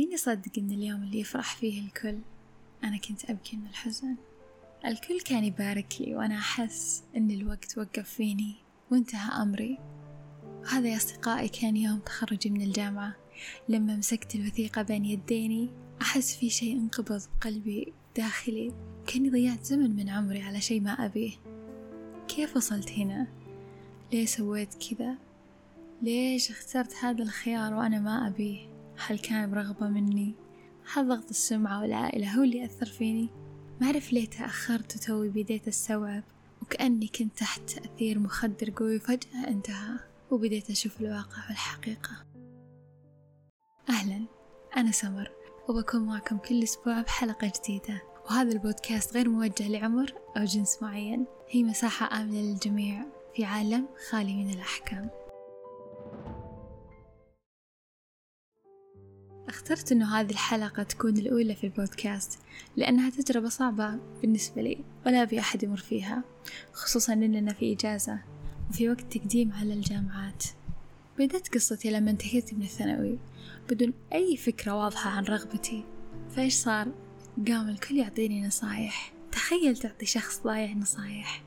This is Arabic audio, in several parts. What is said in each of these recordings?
مين يصدق إن اليوم اللي يفرح فيه الكل أنا كنت أبكي من الحزن الكل كان يبارك لي وأنا أحس إن الوقت وقف فيني وانتهى أمري وهذا يا أصدقائي كان يوم تخرجي من الجامعة لما مسكت الوثيقة بين يديني أحس في شيء انقبض بقلبي داخلي كأني ضيعت زمن من عمري على شيء ما أبيه كيف وصلت هنا؟ ليه سويت كذا؟ ليش اخترت هذا الخيار وأنا ما أبيه؟ هل كان برغبة مني؟ هل ضغط السمعة والعائلة هو اللي أثر فيني؟ ما أعرف ليه تأخرت وتوي بديت أستوعب وكأني كنت تحت تأثير مخدر قوي فجأة انتهى وبديت أشوف الواقع والحقيقة أهلا أنا سمر وبكون معكم كل أسبوع بحلقة جديدة وهذا البودكاست غير موجه لعمر أو جنس معين هي مساحة آمنة للجميع في عالم خالي من الأحكام اخترت أنه هذه الحلقة تكون الأولى في البودكاست لأنها تجربة صعبة بالنسبة لي ولا أبي أحد يمر فيها خصوصا أننا في إجازة وفي وقت تقديم على الجامعات. بدأت قصتي لما انتهيت من الثانوي بدون أي فكرة واضحة عن رغبتي. فإيش صار؟ قام الكل يعطيني نصايح. تخيل تعطي شخص ضايع نصايح.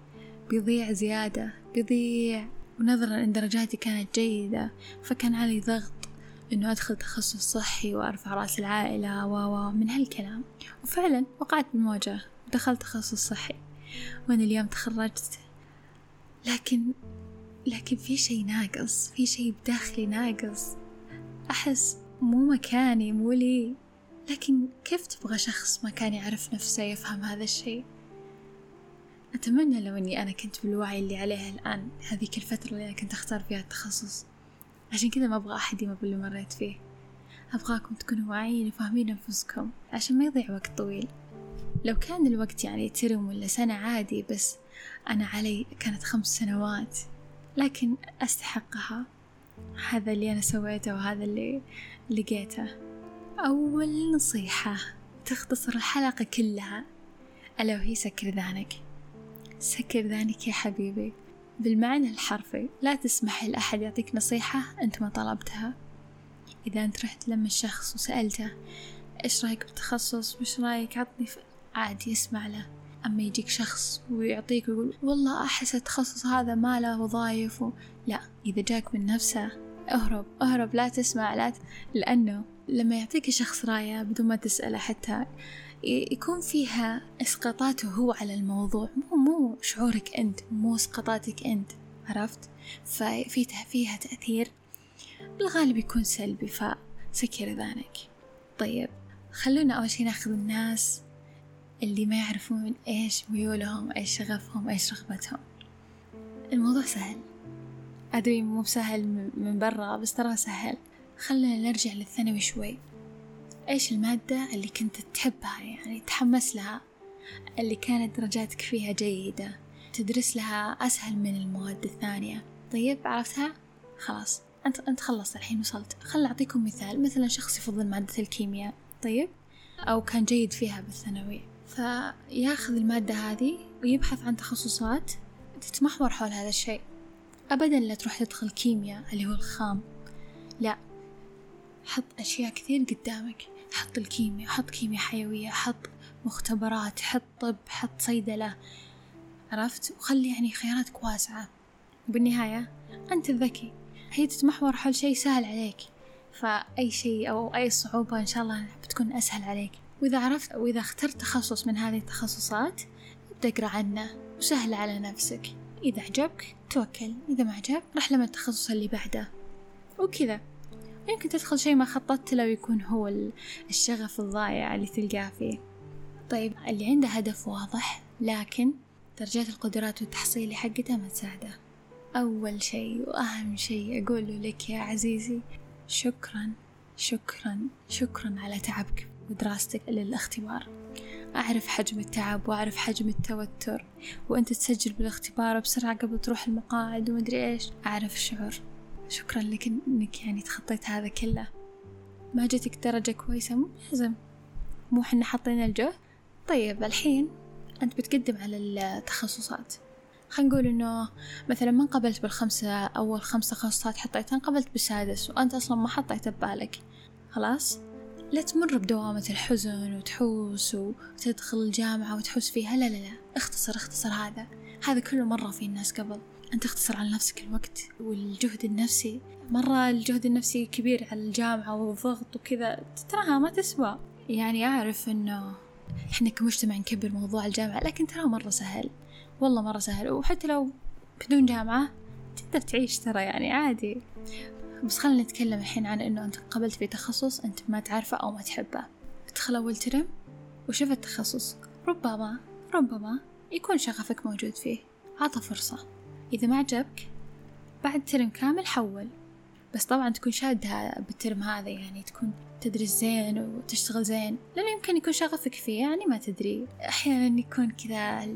بيضيع زيادة بيضيع ونظرا أن درجاتي كانت جيدة فكان علي ضغط إنه أدخل تخصص صحي وأرفع رأس العائلة و من هالكلام. وفعلا وقعت بالمواجهة ودخلت تخصص صحي. وأنا اليوم تخرجت. لكن لكن في شي ناقص في شي بداخلي ناقص. أحس مو مكاني مو لي. لكن كيف تبغى شخص ما كان يعرف نفسه يفهم هذا الشيء أتمنى لو أني أنا كنت بالوعي اللي عليه الآن هذيك الفترة اللي أنا كنت أختار فيها التخصص. عشان كذا ما أبغى أحد يمر باللي مريت فيه. أبغاكم تكونوا واعيين وفاهمين أنفسكم عشان ما يضيع وقت طويل. لو كان الوقت يعني ترم ولا سنة عادي بس أنا علي كانت خمس سنوات. لكن أستحقها. هذا اللي أنا سويته وهذا اللي لقيته. أول نصيحة تختصر الحلقة كلها. ألا وهي سكر ذانك سكر ذانك يا حبيبي. بالمعنى الحرفي لا تسمح لأحد يعطيك نصيحة أنت ما طلبتها. إذا أنت رحت لما الشخص وسألته إيش رأيك بالتخصص وإيش رأيك؟ عطني عادي اسمع له. أما يجيك شخص ويعطيك ويقول والله أحس التخصص هذا ما له وظايف. لا إذا جاك من نفسه اهرب اهرب لا تسمع لا ت... لأنه لما يعطيك شخص راية بدون ما تسأله حتى يكون فيها إسقاطاته هو على الموضوع مو مو شعورك أنت مو إسقاطاتك أنت عرفت؟ ففي فيها تأثير. بالغالب يكون سلبي فسكر ذانك طيب خلونا أول شي ناخذ الناس اللي ما يعرفون إيش ميولهم إيش شغفهم إيش رغبتهم. الموضوع سهل. أدري مو بسهل من برا بس ترى سهل. خلنا نرجع للثانوي شوي. إيش المادة اللي كنت تحبها؟ يعني تحمس لها. اللي كانت درجاتك فيها جيدة. تدرس لها أسهل من المواد الثانية. طيب عرفتها؟ خلاص. أنت أنت خلصت الحين وصلت. خل أعطيكم مثال مثلا شخص يفضل مادة الكيمياء. طيب؟ أو كان جيد فيها بالثانوي. فياخذ المادة هذه ويبحث عن تخصصات تتمحور حول هذا الشيء. أبدا لا تروح تدخل كيمياء اللي هو الخام. لا حط أشياء كثير قدامك. حط الكيمياء حط كيمياء حيوية حط مختبرات حط طب حط صيدلة. عرفت؟ وخلي يعني خياراتك واسعة. وبالنهاية أنت الذكي. هي تتمحور حول شيء سهل عليك. فأي شيء أو أي صعوبة إن شاء الله بتكون أسهل عليك. وإذا عرفت وإذا اخترت تخصص من هذه التخصصات ابدأ اقرأ عنه وسهل على نفسك. إذا عجبك توكل. إذا ما عجب رح لما التخصص اللي بعده. وكذا. يمكن تدخل شيء ما خططت له ويكون هو الشغف الضايع اللي تلقاه فيه. طيب اللي عنده هدف واضح لكن درجات القدرات والتحصيلي حقته ما تساعده. أول شيء وأهم شيء أقوله لك يا عزيزي شكرا شكرا شكرا على تعبك ودراستك للاختبار. أعرف حجم التعب وأعرف حجم التوتر وأنت تسجل بالاختبار بسرعة قبل تروح المقاعد ومدري إيش. أعرف الشعور شكرا لك إنك يعني تخطيت هذا كله. ما جتك درجة كويسة مو لازم مو حنا حطينا الجهد طيب الحين أنت بتقدم على التخصصات. خلينا نقول إنه مثلا ما انقبلت بالخمسة أول خمس تخصصات حطيتها انقبلت بالسادس وأنت أصلا ما حطيته ببالك. خلاص؟ لا تمر بدوامة الحزن وتحوس وتدخل الجامعة وتحوس فيها. لا لا لا. اختصر اختصر هذا. هذا كله مرة في الناس قبل. أنت تختصر على نفسك الوقت والجهد النفسي. مرة الجهد النفسي كبير على الجامعة والضغط وكذا. تراها ما تسوى. يعني أعرف إنه إحنا كمجتمع نكبر موضوع الجامعة لكن ترى مرة سهل. والله مرة سهل. وحتى لو بدون جامعة تقدر تعيش ترى يعني عادي. بس خلينا نتكلم الحين عن إنه أنت قبلت في تخصص أنت ما تعرفه أو ما تحبه. ادخل أول ترم وشوف التخصص. ربما ربما يكون شغفك موجود فيه. عطى فرصة. إذا ما عجبك بعد ترم كامل حول. بس طبعا تكون شادها بالترم هذا يعني تكون تدرس زين وتشتغل زين. لأنه يمكن يكون شغفك فيه يعني ما تدري. أحيانا يكون كذا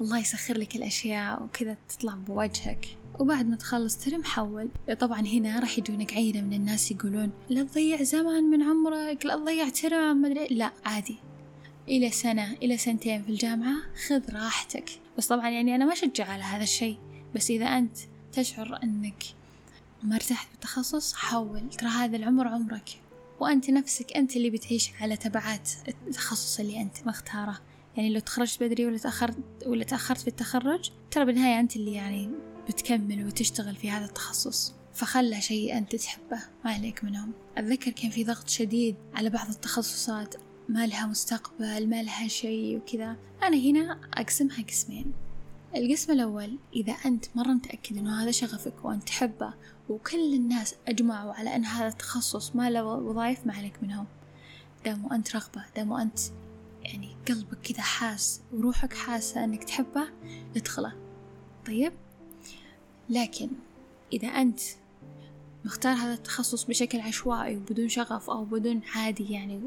الله يسخر لك الأشياء وكذا تطلع بوجهك. وبعد ما تخلص ترم حول طبعا هنا راح يجونك عينة من الناس يقولون لا تضيع زمن من عمرك لا تضيع ترم ما أدري. لا عادي. إلى سنة إلى سنتين في الجامعة خذ راحتك. بس طبعا يعني أنا ما أشجع على هذا الشيء. بس إذا أنت تشعر أنك ما ارتحت بالتخصص حول. ترى هذا العمر عمرك. وأنت نفسك أنت اللي بتعيش على تبعات التخصص اللي أنت مختاره. يعني لو تخرجت بدري ولا تأخرت ولا تأخرت في التخرج ترى بالنهاية أنت اللي يعني بتكمل وتشتغل في هذا التخصص فخلى شيء أنت تحبه ما عليك منهم. أتذكر كان في ضغط شديد على بعض التخصصات ما لها مستقبل ما لها شيء وكذا. أنا هنا أقسمها قسمين. القسم الأول إذا أنت مرة متأكد أنه هذا شغفك وأنت تحبه وكل الناس أجمعوا على أن هذا التخصص ما له وظائف ما عليك منهم. دام أنت رغبة دام أنت يعني قلبك كذا حاس وروحك حاسة أنك تحبه ادخله. طيب؟ لكن إذا أنت مختار هذا التخصص بشكل عشوائي وبدون شغف أو بدون عادي يعني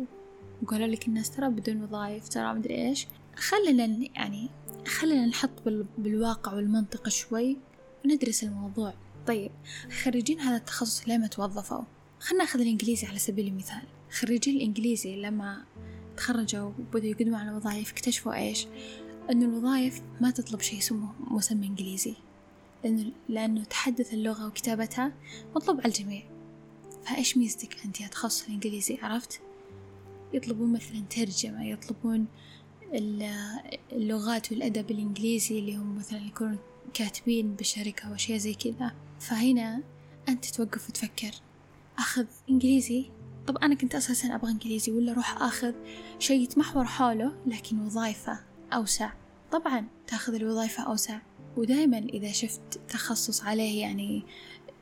وقالوا لك الناس ترى بدون وظائف ترى مدري إيش خلنا يعني خلنا نحط بالواقع والمنطق شوي وندرس الموضوع. طيب خريجين هذا التخصص ليه ما توظفوا؟ خلنا ناخذ الإنجليزي على سبيل المثال. خريجين الإنجليزي لما تخرجوا وبدأوا يقدموا على وظائف اكتشفوا إيش؟ أنه الوظائف ما تطلب شيء اسمه مسمى إنجليزي. لأنه, لأنه تحدث اللغة وكتابتها مطلوب على الجميع. فإيش ميزتك أنت يا تخصص الإنجليزي عرفت؟ يطلبون مثلا ترجمة يطلبون اللغات والأدب الإنجليزي اللي هم مثلا يكونوا كاتبين بشركة وأشياء زي كذا. فهنا أنت توقف وتفكر. أخذ إنجليزي؟ طب أنا كنت أساسا أبغى إنجليزي ولا أروح أخذ شيء يتمحور حوله لكن وظائفه أوسع؟ طبعا تأخذ الوظيفة أوسع. ودائما إذا شفت تخصص عليه يعني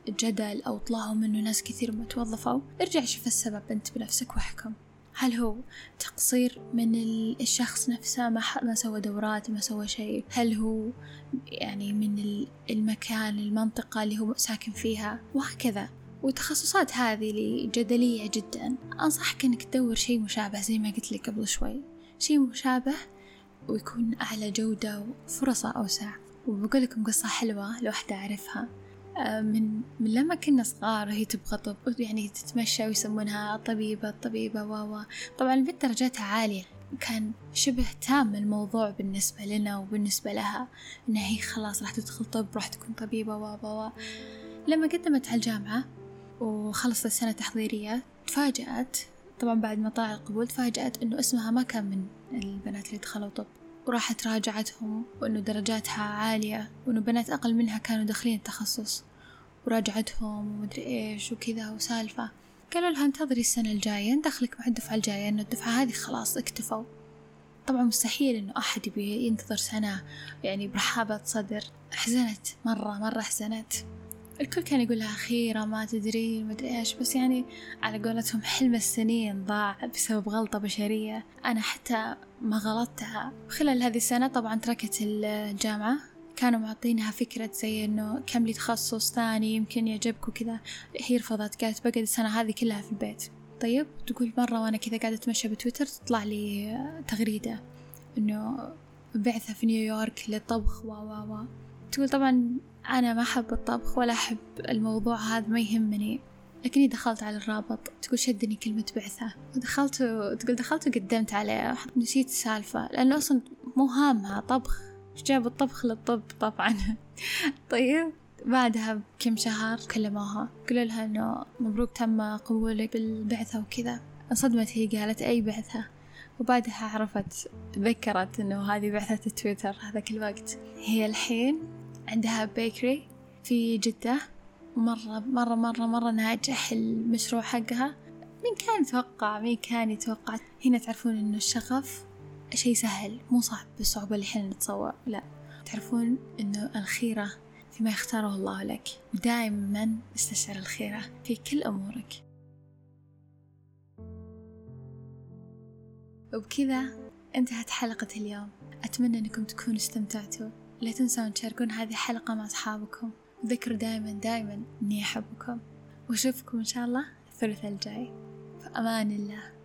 جدل أو طلعوا منه ناس كثير متوظفوا ارجع شوف السبب أنت بنفسك واحكم. هل هو تقصير من الشخص نفسه؟ ما, ما سوى دورات ما سوى شيء. هل هو يعني من المكان المنطقة اللي هو ساكن فيها؟ وهكذا. والتخصصات هذه اللي جدلية جدا. أنصحك أنك تدور شيء مشابه زي ما قلت لك قبل شوي. شيء مشابه ويكون أعلى جودة وفرصة أوسع. وبقول لكم قصة حلوة لوحدة أعرفها آه، من من لما كنا صغار وهي تبغى طب يعني تتمشى ويسمونها طبيبة طبيبة و طبعا البنت درجاتها عالية. كان شبه تام الموضوع بالنسبة لنا وبالنسبة لها إنها هي خلاص راح تدخل طب راح تكون طبيبة و و لما قدمت على الجامعة وخلصت السنة التحضيرية تفاجأت طبعا بعد ما طلع القبول تفاجأت إنه اسمها ما كان من البنات اللي دخلوا طب. وراحت راجعتهم وإنه درجاتها عالية وإنه بنات أقل منها كانوا داخلين التخصص. وراجعتهم ومدري إيش وكذا وسالفة. قالوا لها انتظري السنة الجاية ندخلك مع الدفعة الجاية إنه الدفعة هذه خلاص اكتفوا. طبعا مستحيل إنه أحد يبي ينتظر سنة يعني برحابة صدر حزنت مرة مرة حزنت الكل كان يقول لها ما تدري مدري إيش بس يعني على قولتهم حلم السنين ضاع بسبب غلطة بشرية. أنا حتى ما غلطتها. خلال هذه السنة طبعا تركت الجامعة. كانوا معطينها فكرة زي إنه كم لي تخصص ثاني يمكن يعجبك وكذا. هي رفضت قالت بقعد السنة هذه كلها في البيت. طيب تقول مرة وأنا كذا قاعدة أتمشى بتويتر تطلع لي تغريدة إنه بعثة في نيويورك للطبخ و و و تقول طبعا أنا ما أحب الطبخ ولا أحب الموضوع هذا ما يهمني. لكني دخلت على الرابط تقول شدني كلمة بعثة. ودخلت تقول دخلت وقدمت عليه. نسيت السالفة لأنه أصلا مو هامها طبخ. إيش جاب الطبخ للطب طبعا؟ طيب. بعدها بكم شهر كلموها. قالوا لها إنه مبروك تم قبولك بالبعثة وكذا. انصدمت هي قالت أي بعثة؟ وبعدها عرفت تذكرت إنه هذه بعثة تويتر هذاك الوقت. هي الحين عندها بيكري في جدة. مرة مرة مرة مرة ناجح المشروع حقها. مين كان يتوقع مين كان يتوقع. هنا تعرفون إنه الشغف شيء سهل. مو صعب بالصعوبة اللي إحنا نتصور. لا. تعرفون إنه الخيرة فيما يختاره الله لك. ودائما استشعر الخيرة في كل أمورك. وبكذا انتهت حلقة اليوم. أتمنى أنكم تكونوا استمتعتوا. لا تنسون تشاركون هذه الحلقة مع أصحابكم. وذكروا دائما دائما أني أحبكم. وأشوفكم إن شاء الله الثلاثاء الجاي. في أمان الله.